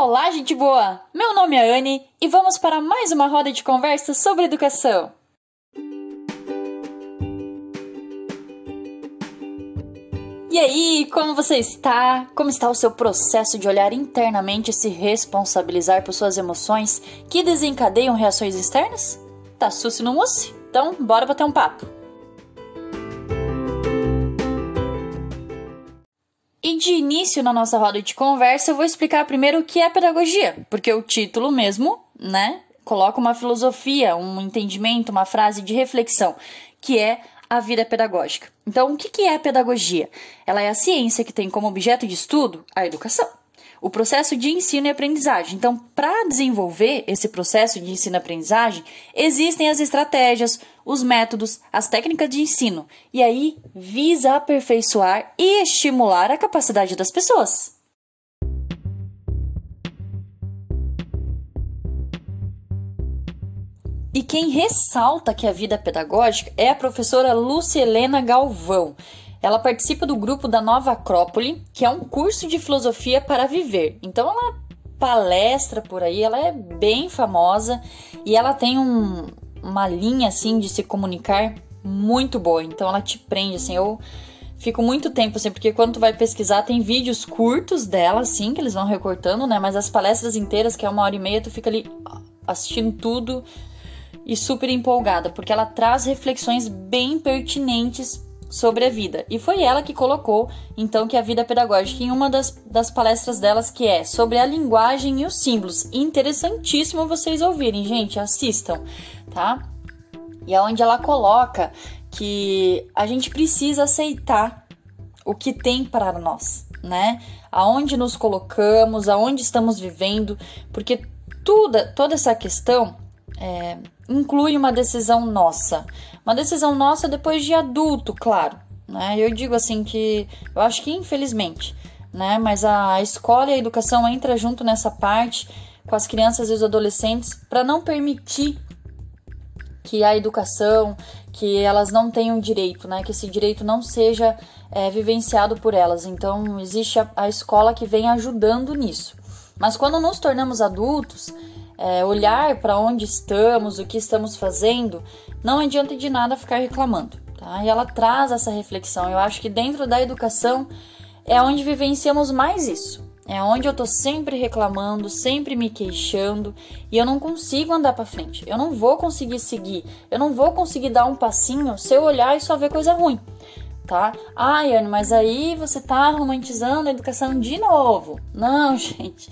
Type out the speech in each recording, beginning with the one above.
Olá, gente boa! Meu nome é Anne e vamos para mais uma roda de conversa sobre educação. E aí, como você está? Como está o seu processo de olhar internamente e se responsabilizar por suas emoções que desencadeiam reações externas? Tá sucio no mousse? Então, bora bater um papo. E de início na nossa roda de conversa, eu vou explicar primeiro o que é pedagogia, porque o título mesmo, né, coloca uma filosofia, um entendimento, uma frase de reflexão, que é a vida pedagógica. Então, o que é pedagogia? Ela é a ciência que tem como objeto de estudo a educação o processo de ensino e aprendizagem. Então, para desenvolver esse processo de ensino e aprendizagem, existem as estratégias, os métodos, as técnicas de ensino, e aí visa aperfeiçoar e estimular a capacidade das pessoas. E quem ressalta que a vida pedagógica é a professora Lúcia Helena Galvão. Ela participa do grupo da Nova Acrópole, que é um curso de filosofia para viver. Então ela palestra por aí, ela é bem famosa e ela tem um, uma linha assim de se comunicar muito boa. Então ela te prende assim, eu fico muito tempo assim, porque quando tu vai pesquisar tem vídeos curtos dela assim, que eles vão recortando, né, mas as palestras inteiras, que é uma hora e meia, tu fica ali assistindo tudo e super empolgada, porque ela traz reflexões bem pertinentes sobre a vida. E foi ela que colocou, então, que a vida pedagógica em uma das, das palestras delas, que é sobre a linguagem e os símbolos. Interessantíssimo vocês ouvirem, gente, assistam, tá? E é onde ela coloca que a gente precisa aceitar o que tem para nós, né? Aonde nos colocamos, aonde estamos vivendo, porque toda, toda essa questão é, inclui uma decisão nossa. Uma decisão nossa depois de adulto, claro. Né? Eu digo assim que eu acho que infelizmente, né? Mas a escola e a educação entra junto nessa parte com as crianças e os adolescentes para não permitir que a educação, que elas não tenham direito, né? Que esse direito não seja é, vivenciado por elas. Então existe a, a escola que vem ajudando nisso. Mas quando nos tornamos adultos, é, olhar para onde estamos, o que estamos fazendo, não adianta de nada ficar reclamando. Tá? E ela traz essa reflexão. Eu acho que dentro da educação é onde vivenciamos mais isso. É onde eu tô sempre reclamando, sempre me queixando e eu não consigo andar para frente. Eu não vou conseguir seguir. Eu não vou conseguir dar um passinho se eu olhar e só ver coisa ruim, tá? Ai, Anne, mas aí você tá romantizando a educação de novo. Não, gente.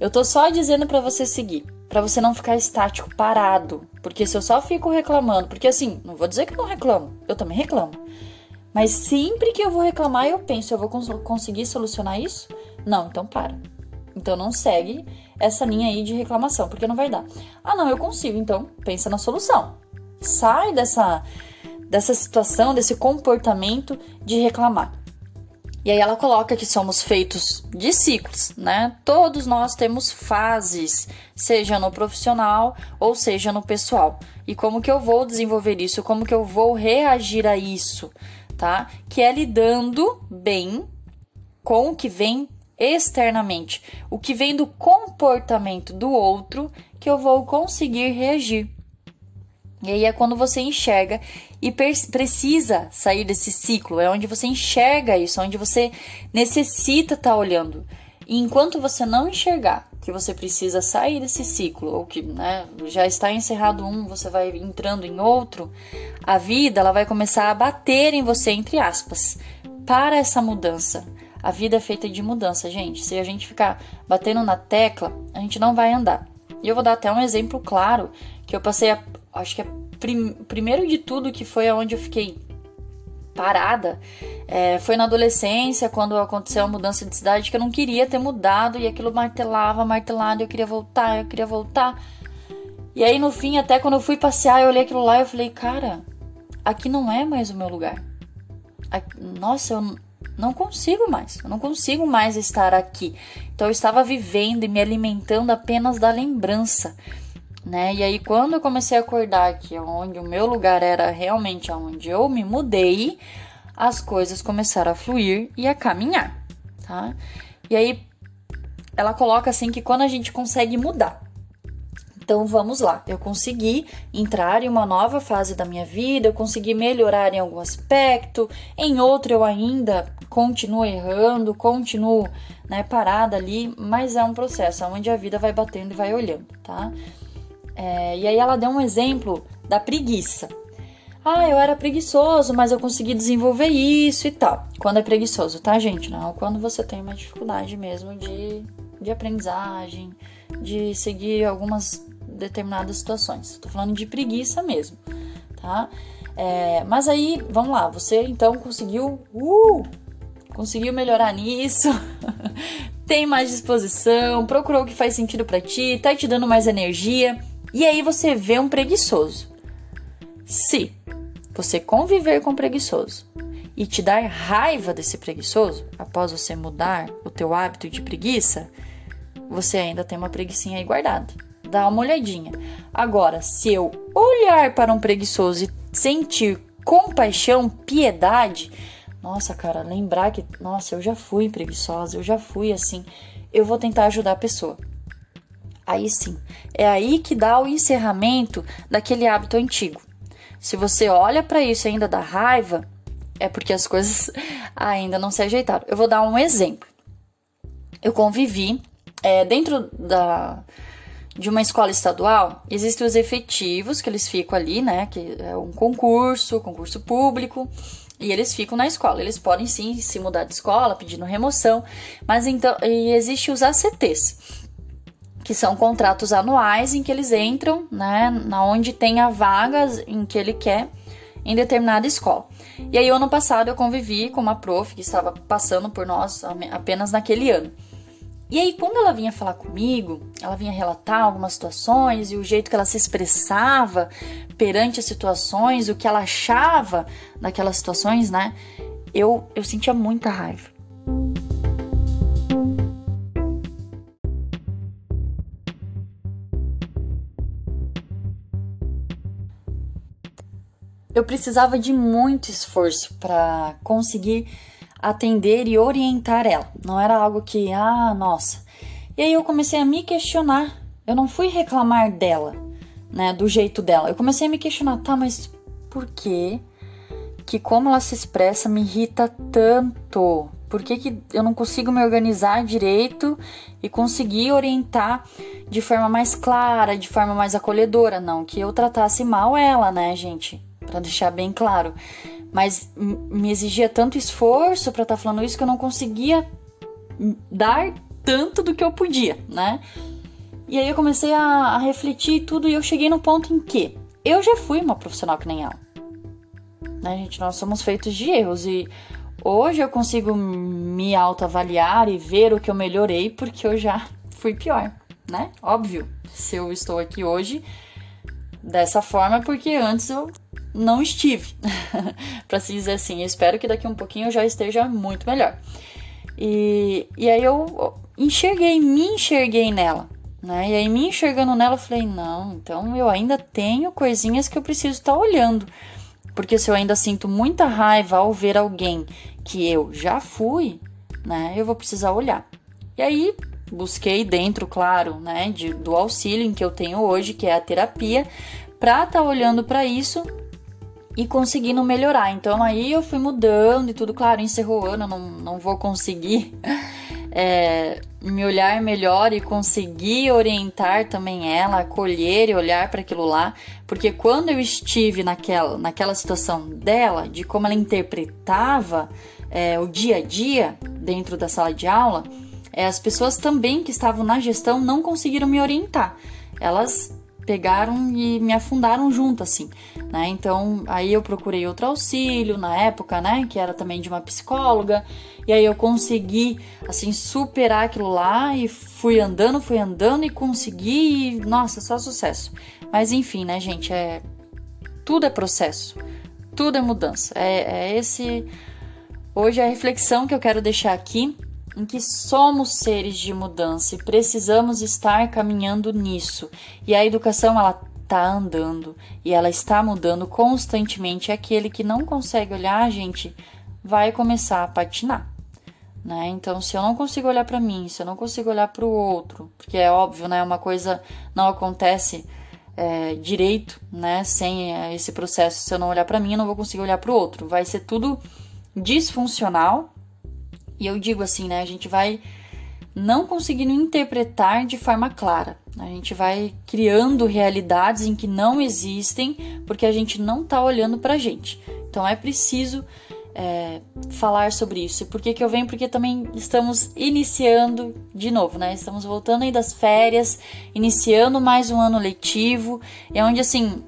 Eu tô só dizendo para você seguir para você não ficar estático, parado. Porque se eu só fico reclamando, porque assim, não vou dizer que eu não reclamo, eu também reclamo. Mas sempre que eu vou reclamar, eu penso, eu vou cons conseguir solucionar isso? Não, então para. Então não segue essa linha aí de reclamação, porque não vai dar. Ah, não, eu consigo, então pensa na solução. Sai dessa dessa situação, desse comportamento de reclamar. E aí ela coloca que somos feitos de ciclos, né? Todos nós temos fases, seja no profissional ou seja no pessoal. E como que eu vou desenvolver isso? Como que eu vou reagir a isso, tá? Que é lidando bem com o que vem externamente, o que vem do comportamento do outro que eu vou conseguir reagir. E aí é quando você enxerga e precisa sair desse ciclo, é onde você enxerga isso, onde você necessita estar tá olhando. E enquanto você não enxergar que você precisa sair desse ciclo, ou que né, já está encerrado um, você vai entrando em outro, a vida ela vai começar a bater em você, entre aspas, para essa mudança. A vida é feita de mudança, gente. Se a gente ficar batendo na tecla, a gente não vai andar. E eu vou dar até um exemplo claro que eu passei a, acho que é prim, primeiro de tudo que foi aonde eu fiquei parada é, foi na adolescência, quando aconteceu a mudança de cidade, que eu não queria ter mudado e aquilo martelava, martelado, eu queria voltar, eu queria voltar. E aí no fim, até quando eu fui passear, eu olhei aquilo lá e eu falei, cara, aqui não é mais o meu lugar. Aqui, nossa, eu não consigo mais, eu não consigo mais estar aqui. Então eu estava vivendo e me alimentando apenas da lembrança né? E aí quando eu comecei a acordar que onde o meu lugar era realmente aonde eu me mudei, as coisas começaram a fluir e a caminhar, tá? E aí ela coloca assim que quando a gente consegue mudar. Então vamos lá, eu consegui entrar em uma nova fase da minha vida, eu consegui melhorar em algum aspecto, em outro eu ainda continuo errando, continuo né, parada ali, mas é um processo onde a vida vai batendo e vai olhando, tá? É, e aí ela deu um exemplo da preguiça. Ah, eu era preguiçoso, mas eu consegui desenvolver isso e tal. Quando é preguiçoso, tá, gente? Não, quando você tem uma dificuldade mesmo de, de aprendizagem, de seguir algumas determinadas situações. Tô falando de preguiça mesmo, tá? É, mas aí, vamos lá, você então conseguiu, uh, conseguiu melhorar nisso, tem mais disposição, procurou o que faz sentido para ti, tá te dando mais energia, e aí você vê um preguiçoso. Se você conviver com um preguiçoso e te dar raiva desse preguiçoso, após você mudar o teu hábito de preguiça, você ainda tem uma preguiçinha aí guardada dá uma olhadinha. Agora, se eu olhar para um preguiçoso e sentir compaixão, piedade, nossa, cara, lembrar que, nossa, eu já fui preguiçosa, eu já fui assim, eu vou tentar ajudar a pessoa. Aí sim, é aí que dá o encerramento daquele hábito antigo. Se você olha para isso e ainda dá raiva, é porque as coisas ainda não se ajeitaram. Eu vou dar um exemplo. Eu convivi é, dentro da, de uma escola estadual, existem os efetivos, que eles ficam ali, né? Que é um concurso, concurso público, e eles ficam na escola. Eles podem sim se mudar de escola, pedindo remoção, mas então e existe os ACTs, que são contratos anuais em que eles entram, né? Na onde tem a vagas em que ele quer em determinada escola. E aí, ano passado, eu convivi com uma prof que estava passando por nós apenas naquele ano. E aí, quando ela vinha falar comigo, ela vinha relatar algumas situações e o jeito que ela se expressava perante as situações, o que ela achava daquelas situações, né? Eu, eu sentia muita raiva. Eu precisava de muito esforço para conseguir atender e orientar ela. Não era algo que, ah, nossa. E aí eu comecei a me questionar. Eu não fui reclamar dela, né, do jeito dela. Eu comecei a me questionar, tá, mas por que que como ela se expressa me irrita tanto? Por que, que eu não consigo me organizar direito e conseguir orientar de forma mais clara, de forma mais acolhedora? Não que eu tratasse mal ela, né, gente? Para deixar bem claro mas me exigia tanto esforço para estar tá falando isso que eu não conseguia dar tanto do que eu podia, né? E aí eu comecei a, a refletir tudo e eu cheguei no ponto em que eu já fui uma profissional que nem ela. Né, gente? Nós somos feitos de erros e hoje eu consigo me autoavaliar e ver o que eu melhorei porque eu já fui pior, né? Óbvio, se eu estou aqui hoje dessa forma é porque antes eu não estive, para se dizer assim. Eu espero que daqui um pouquinho eu já esteja muito melhor. E, e aí eu enxerguei, me enxerguei nela. Né? E aí, me enxergando nela, eu falei: não, então eu ainda tenho coisinhas que eu preciso estar tá olhando. Porque se eu ainda sinto muita raiva ao ver alguém que eu já fui, né, eu vou precisar olhar. E aí, busquei dentro, claro, né, de, do auxílio em que eu tenho hoje, que é a terapia, para estar tá olhando para isso e conseguindo melhorar. Então aí eu fui mudando e tudo, claro, encerrou o ano, não, não vou conseguir é, me olhar melhor e conseguir orientar também ela, acolher e olhar para aquilo lá, porque quando eu estive naquela, naquela situação dela, de como ela interpretava é, o dia a dia dentro da sala de aula, é, as pessoas também que estavam na gestão não conseguiram me orientar. Elas pegaram e me afundaram junto, assim, né? Então, aí eu procurei outro auxílio na época, né? Que era também de uma psicóloga. E aí eu consegui, assim, superar aquilo lá e fui andando, fui andando e consegui. E, nossa, só sucesso. Mas enfim, né, gente? É, tudo é processo, tudo é mudança. É, é esse. Hoje a reflexão que eu quero deixar aqui em que somos seres de mudança e precisamos estar caminhando nisso. E a educação ela tá andando e ela está mudando constantemente. Aquele que não consegue olhar, gente, vai começar a patinar. Né? Então, se eu não consigo olhar para mim, se eu não consigo olhar para o outro, porque é óbvio, né? Uma coisa não acontece é, direito, né? Sem é, esse processo, se eu não olhar para mim, eu não vou conseguir olhar para o outro. Vai ser tudo disfuncional. E eu digo assim, né? A gente vai não conseguindo interpretar de forma clara. A gente vai criando realidades em que não existem porque a gente não está olhando para a gente. Então é preciso é, falar sobre isso. E por que, que eu venho? Porque também estamos iniciando de novo, né? Estamos voltando aí das férias, iniciando mais um ano letivo, é onde assim,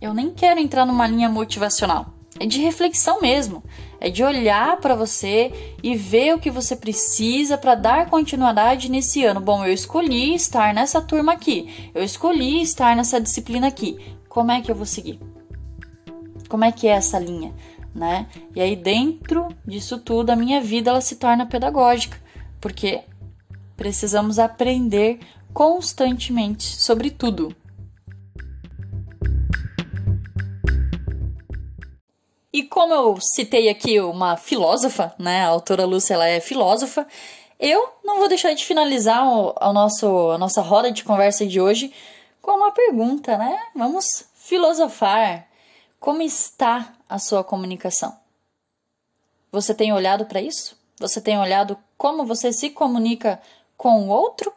eu nem quero entrar numa linha motivacional. É de reflexão mesmo. É de olhar para você e ver o que você precisa para dar continuidade nesse ano. Bom, eu escolhi estar nessa turma aqui. Eu escolhi estar nessa disciplina aqui. Como é que eu vou seguir? Como é que é essa linha? né? E aí dentro disso tudo a minha vida ela se torna pedagógica, porque precisamos aprender constantemente sobre tudo. E como eu citei aqui uma filósofa, né? A autora Lúcia ela é filósofa, eu não vou deixar de finalizar o, o nosso, a nossa roda de conversa de hoje com uma pergunta, né? Vamos filosofar. Como está a sua comunicação? Você tem olhado para isso? Você tem olhado como você se comunica com o outro?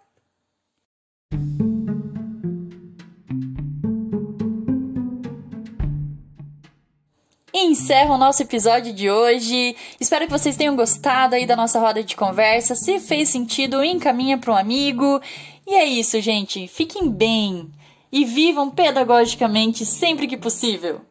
Encerra o nosso episódio de hoje. Espero que vocês tenham gostado aí da nossa roda de conversa. Se fez sentido, encaminha para um amigo. E é isso, gente. Fiquem bem e vivam pedagogicamente sempre que possível.